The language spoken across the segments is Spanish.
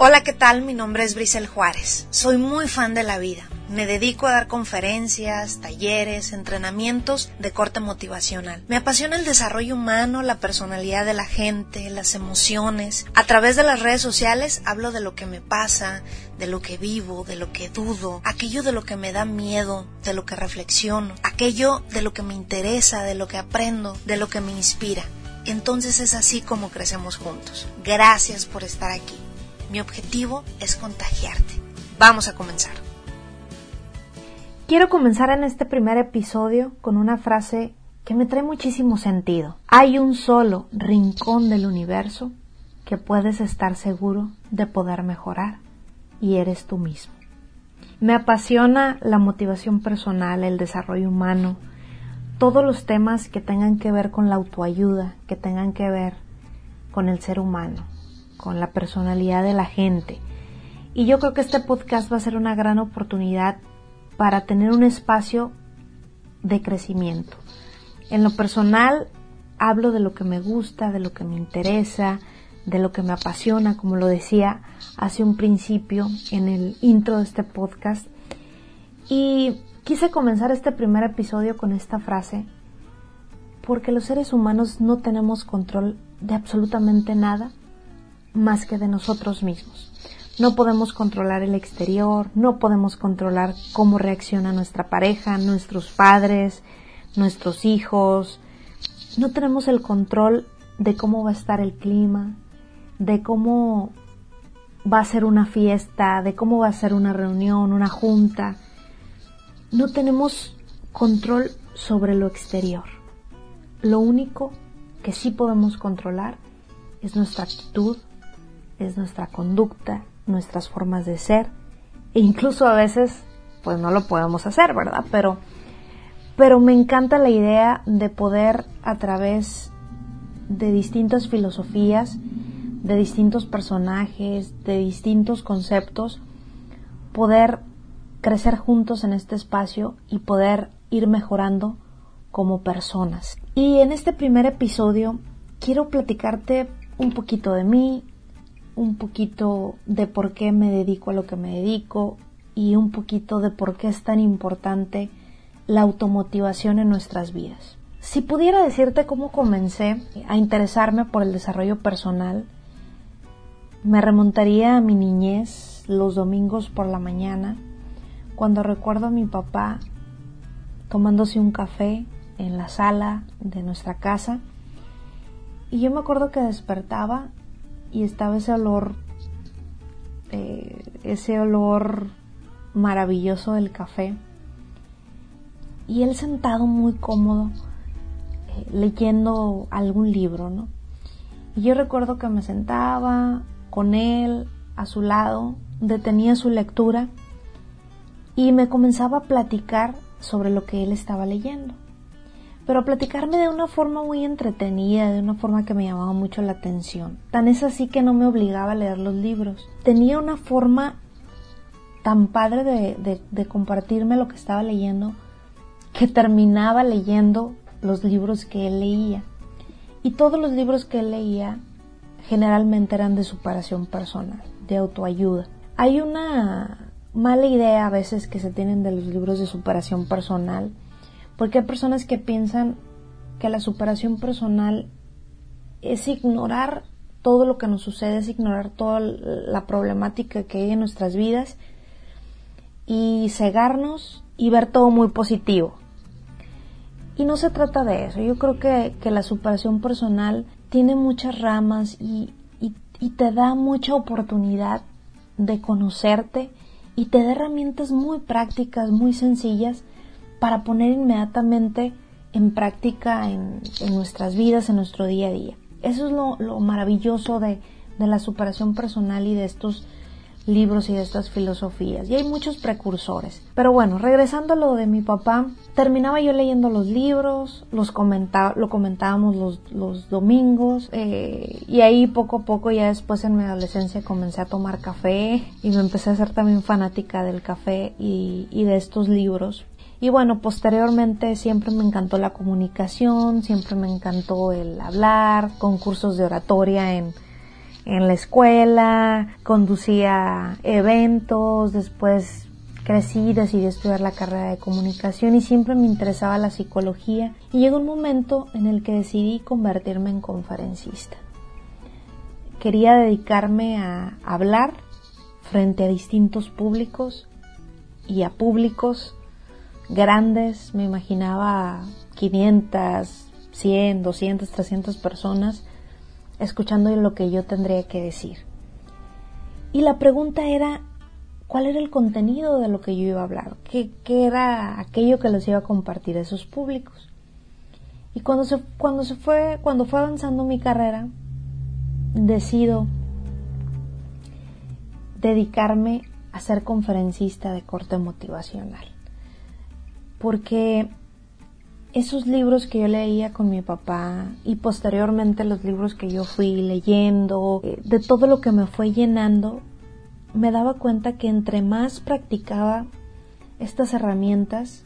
Hola, ¿qué tal? Mi nombre es Brisel Juárez. Soy muy fan de la vida. Me dedico a dar conferencias, talleres, entrenamientos de corte motivacional. Me apasiona el desarrollo humano, la personalidad de la gente, las emociones. A través de las redes sociales hablo de lo que me pasa, de lo que vivo, de lo que dudo, aquello de lo que me da miedo, de lo que reflexiono, aquello de lo que me interesa, de lo que aprendo, de lo que me inspira. Entonces es así como crecemos juntos. Gracias por estar aquí. Mi objetivo es contagiarte. Vamos a comenzar. Quiero comenzar en este primer episodio con una frase que me trae muchísimo sentido. Hay un solo rincón del universo que puedes estar seguro de poder mejorar y eres tú mismo. Me apasiona la motivación personal, el desarrollo humano, todos los temas que tengan que ver con la autoayuda, que tengan que ver con el ser humano con la personalidad de la gente. Y yo creo que este podcast va a ser una gran oportunidad para tener un espacio de crecimiento. En lo personal, hablo de lo que me gusta, de lo que me interesa, de lo que me apasiona, como lo decía hace un principio en el intro de este podcast. Y quise comenzar este primer episodio con esta frase, porque los seres humanos no tenemos control de absolutamente nada más que de nosotros mismos. No podemos controlar el exterior, no podemos controlar cómo reacciona nuestra pareja, nuestros padres, nuestros hijos. No tenemos el control de cómo va a estar el clima, de cómo va a ser una fiesta, de cómo va a ser una reunión, una junta. No tenemos control sobre lo exterior. Lo único que sí podemos controlar es nuestra actitud, es nuestra conducta, nuestras formas de ser e incluso a veces pues no lo podemos hacer, ¿verdad? Pero pero me encanta la idea de poder a través de distintas filosofías, de distintos personajes, de distintos conceptos, poder crecer juntos en este espacio y poder ir mejorando como personas. Y en este primer episodio quiero platicarte un poquito de mí, un poquito de por qué me dedico a lo que me dedico y un poquito de por qué es tan importante la automotivación en nuestras vidas. Si pudiera decirte cómo comencé a interesarme por el desarrollo personal, me remontaría a mi niñez los domingos por la mañana, cuando recuerdo a mi papá tomándose un café en la sala de nuestra casa y yo me acuerdo que despertaba y estaba ese olor, eh, ese olor maravilloso del café. Y él sentado muy cómodo, eh, leyendo algún libro, ¿no? Y yo recuerdo que me sentaba con él a su lado, detenía su lectura y me comenzaba a platicar sobre lo que él estaba leyendo pero platicarme de una forma muy entretenida, de una forma que me llamaba mucho la atención. Tan es así que no me obligaba a leer los libros. Tenía una forma tan padre de, compartirme lo que estaba leyendo que terminaba leyendo los libros que él leía. Y todos los libros que él leía generalmente eran de superación personal, de autoayuda. Hay una mala idea a veces que se tienen de los libros de superación personal porque hay personas que piensan que la superación personal es ignorar todo lo que nos sucede, es ignorar toda la problemática que hay en nuestras vidas y cegarnos y ver todo muy positivo. Y no se trata de eso. Yo creo que, la superación personal tiene muchas ramas y, y te da mucha oportunidad de conocerte y te da herramientas muy prácticas, muy sencillas para poner inmediatamente en práctica en, nuestras vidas, en nuestro día a día. Eso es lo, maravilloso de, de, la superación personal y de estos libros y de estas filosofías. Y hay muchos precursores. Pero bueno, regresando a lo de mi papá, terminaba yo leyendo los libros, los comentaba, lo comentábamos los, los domingos, eh, y ahí poco a poco, ya después en mi adolescencia, comencé a tomar café y me empecé a ser también fanática del café y de estos libros. Y bueno, posteriormente siempre me encantó la comunicación, siempre me encantó el hablar, concursos de oratoria en, en la escuela, conducía eventos, después crecí, decidí estudiar la carrera de comunicación y siempre me interesaba la psicología y llegó un momento en el que decidí convertirme en conferencista. Quería dedicarme a hablar frente a distintos públicos y a públicos grandes, me imaginaba 500, 100, 200, 300 personas escuchando lo que yo tendría que decir. Y la pregunta era, ¿cuál era el contenido de lo que yo iba a hablar? ¿Qué, qué era aquello que les iba a compartir a esos públicos? Y cuando se, cuando se fue, cuando fue avanzando mi carrera, decido dedicarme a ser conferencista de corte motivacional. Porque esos libros que yo leía con mi papá y posteriormente los libros que yo fui leyendo, eh, de todo lo que me fue llenando, me daba cuenta que entre más practicaba estas herramientas,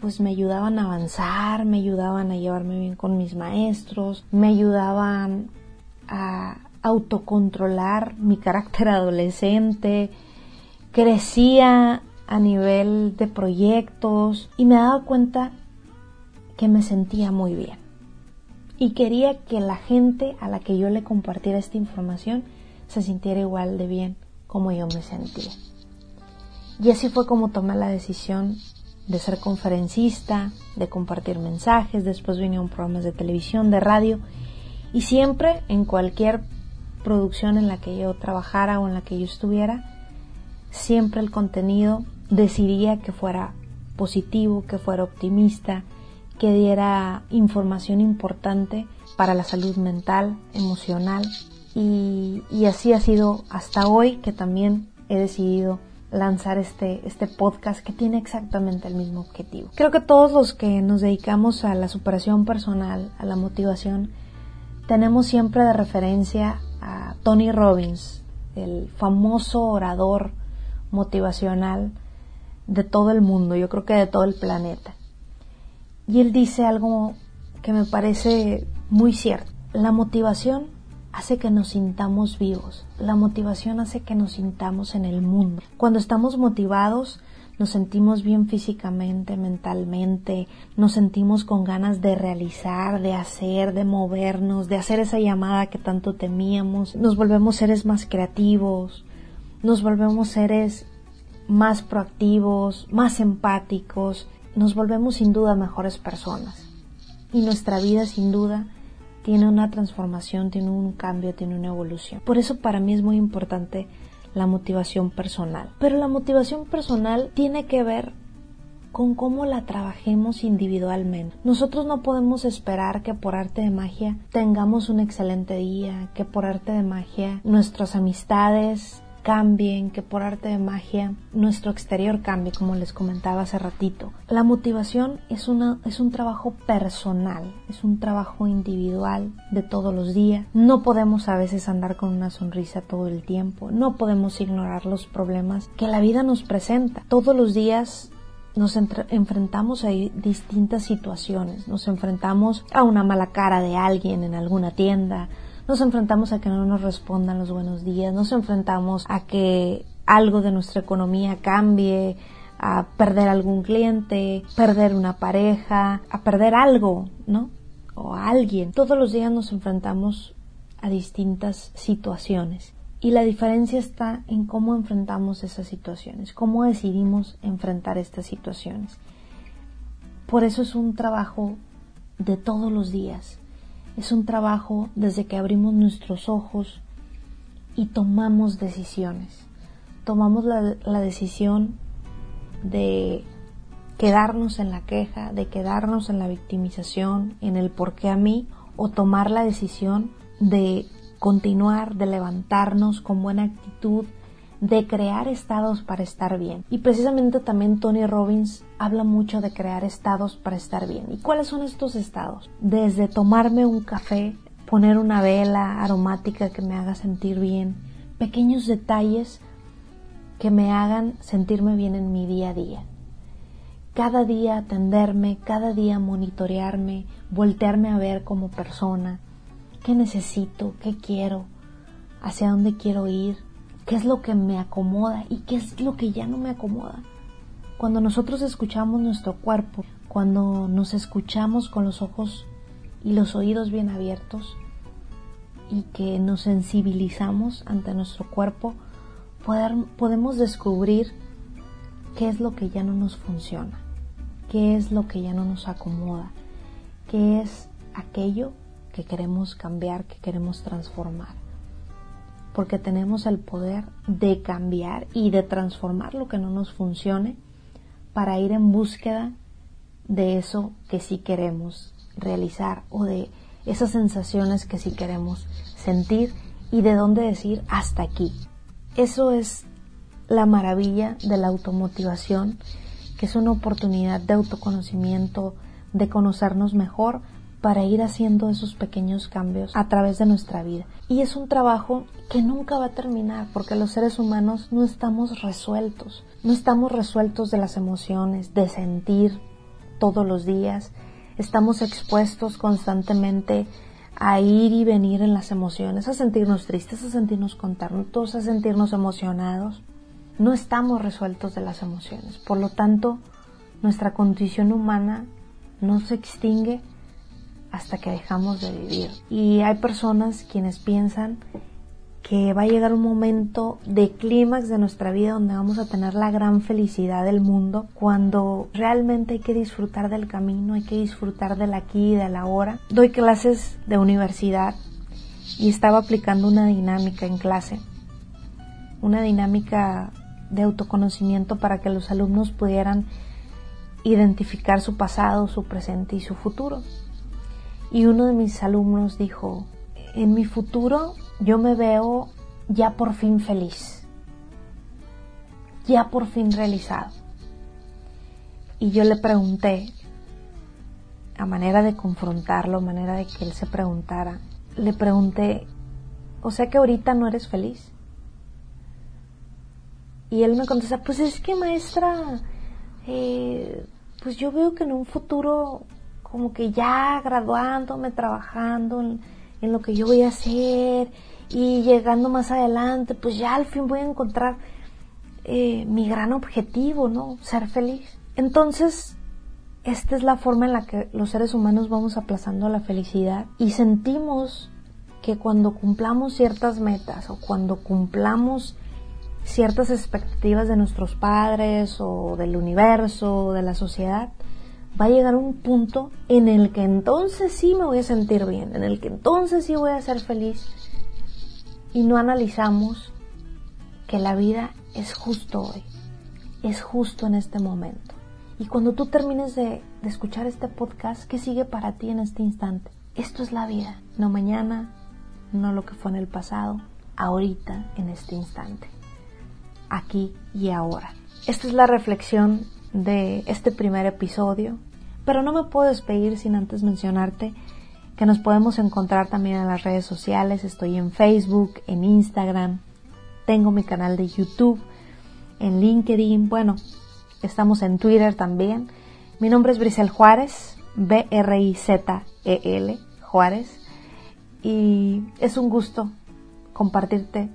pues me ayudaban a avanzar, me ayudaban a llevarme bien con mis maestros, me ayudaban a autocontrolar mi carácter adolescente, crecía a nivel de proyectos y me daba cuenta que me sentía muy bien. Y quería que la gente a la que yo le compartiera esta información se sintiera igual de bien como yo me sentía. Y así fue como tomé la decisión de ser conferencista, de compartir mensajes, después vinieron programas de televisión, de radio, y siempre en cualquier producción en la que yo trabajara o en la que yo estuviera, siempre el contenido decidía que fuera positivo, que fuera optimista, que diera información importante para la salud mental, emocional y, así ha sido hasta hoy que también he decidido lanzar este, este podcast que tiene exactamente el mismo objetivo. Creo que todos los que nos dedicamos a la superación personal, a la motivación, tenemos siempre de referencia a Tony Robbins, el famoso orador motivacional de todo el mundo, yo creo que de todo el planeta. Y él dice algo que me parece muy cierto. La motivación hace que nos sintamos vivos. La motivación hace que nos sintamos en el mundo. Cuando estamos motivados, nos sentimos bien físicamente, mentalmente, nos sentimos con ganas de realizar, de hacer, de movernos, de hacer esa llamada que tanto temíamos, nos volvemos seres más creativos, nos volvemos seres más proactivos, más empáticos, nos volvemos sin duda mejores personas. Y nuestra vida sin duda tiene una transformación, tiene un cambio, tiene una evolución. Por eso para mí es muy importante la motivación personal. Pero la motivación personal tiene que ver con cómo la trabajemos individualmente. Nosotros no podemos esperar que por arte de magia tengamos un excelente día, que por arte de magia nuestras amistades cambien, que por arte de magia nuestro exterior cambie, como les comentaba hace ratito. La motivación es, una, es un trabajo personal, es un trabajo individual de todos los días. No podemos a veces andar con una sonrisa todo el tiempo, no podemos ignorar los problemas que la vida nos presenta. Todos los días nos enfrentamos a distintas situaciones, nos enfrentamos a una mala cara de alguien en alguna tienda, nos enfrentamos a que no nos respondan los buenos días, nos enfrentamos a que algo de nuestra economía cambie, a perder algún cliente, perder una pareja, a perder algo, ¿no? O a alguien. Todos los días nos enfrentamos a distintas situaciones. Y la diferencia está en cómo enfrentamos esas situaciones, cómo decidimos enfrentar estas situaciones. Por eso es un trabajo de todos los días, es un trabajo desde que abrimos nuestros ojos y tomamos decisiones. Tomamos la, decisión de quedarnos en la queja, de quedarnos en la victimización, en el por qué a mí, o tomar la decisión de continuar, de levantarnos con buena actitud, de crear estados para estar bien. Y precisamente también Tony Robbins habla mucho de crear estados para estar bien. ¿Y cuáles son estos estados? Desde tomarme un café, poner una vela aromática que me haga sentir bien, pequeños detalles que me hagan sentirme bien en mi día a día. Cada día atenderme, cada día monitorearme, voltearme a ver como persona, qué necesito, qué quiero, hacia dónde quiero ir, qué es lo que me acomoda y qué es lo que ya no me acomoda. Cuando nosotros escuchamos nuestro cuerpo, cuando nos escuchamos con los ojos y los oídos bien abiertos y que nos sensibilizamos ante nuestro cuerpo, podemos descubrir qué es lo que ya no nos funciona, qué es lo que ya no nos acomoda, qué es aquello que queremos cambiar, que queremos transformar. Porque tenemos el poder de cambiar y de transformar lo que no nos funcione para ir en búsqueda de eso que sí queremos realizar o de esas sensaciones que sí queremos sentir y de dónde decir hasta aquí. Eso es la maravilla de la automotivación, que es una oportunidad de autoconocimiento, de conocernos mejor para ir haciendo esos pequeños cambios a través de nuestra vida. Y es un trabajo que nunca va a terminar porque los seres humanos no estamos resueltos, no estamos resueltos de las emociones, de sentir todos los días, estamos expuestos constantemente a ir y venir en las emociones, a sentirnos tristes, a sentirnos contentos, a sentirnos emocionados. No estamos resueltos de las emociones. Por lo tanto, nuestra condición humana no se extingue hasta que dejamos de vivir. Y hay personas quienes piensan que va a llegar un momento de clímax de nuestra vida donde vamos a tener la gran felicidad del mundo, cuando realmente hay que disfrutar del camino, hay que disfrutar del aquí y del ahora. Doy clases de universidad y estaba aplicando una dinámica en clase, una dinámica de autoconocimiento para que los alumnos pudieran identificar su pasado, su presente y su futuro. Y uno de mis alumnos dijo, en mi futuro yo me veo ya por fin feliz, ya por fin realizado. Y yo le pregunté, a manera de confrontarlo, a manera de que él se preguntara, le pregunté, o sea que ahorita no eres feliz. Y él me contesta, pues es que maestra, eh, pues yo veo que en un futuro como que ya graduándome, trabajando en, lo que yo voy a hacer y llegando más adelante, pues ya al fin voy a encontrar eh, mi gran objetivo, ¿no? Ser feliz. Entonces, esta es la forma en la que los seres humanos vamos aplazando la felicidad y sentimos que cuando cumplamos ciertas metas o cuando cumplamos ciertas expectativas de nuestros padres o del universo o de la sociedad, va a llegar un punto en el que entonces sí me voy a sentir bien, en el que entonces sí voy a ser feliz. Y no analizamos que la vida es justo hoy, es justo en este momento. Y cuando tú termines de, escuchar este podcast, ¿qué sigue para ti en este instante? Esto es la vida, no mañana, no lo que fue en el pasado, ahorita, en este instante, aquí y ahora. Esta es la reflexión de este primer episodio, pero no me puedo despedir sin antes mencionarte que nos podemos encontrar también en las redes sociales, estoy en Facebook, en Instagram, tengo mi canal de YouTube, en LinkedIn, bueno, estamos en Twitter también. Mi nombre es Brisel Juárez, B-R-I-Z-E-L, Juárez, y es un gusto compartirte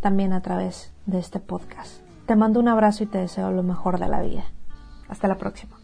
también a través de este podcast. Te mando un abrazo y te deseo lo mejor de la vida. Hasta la próxima.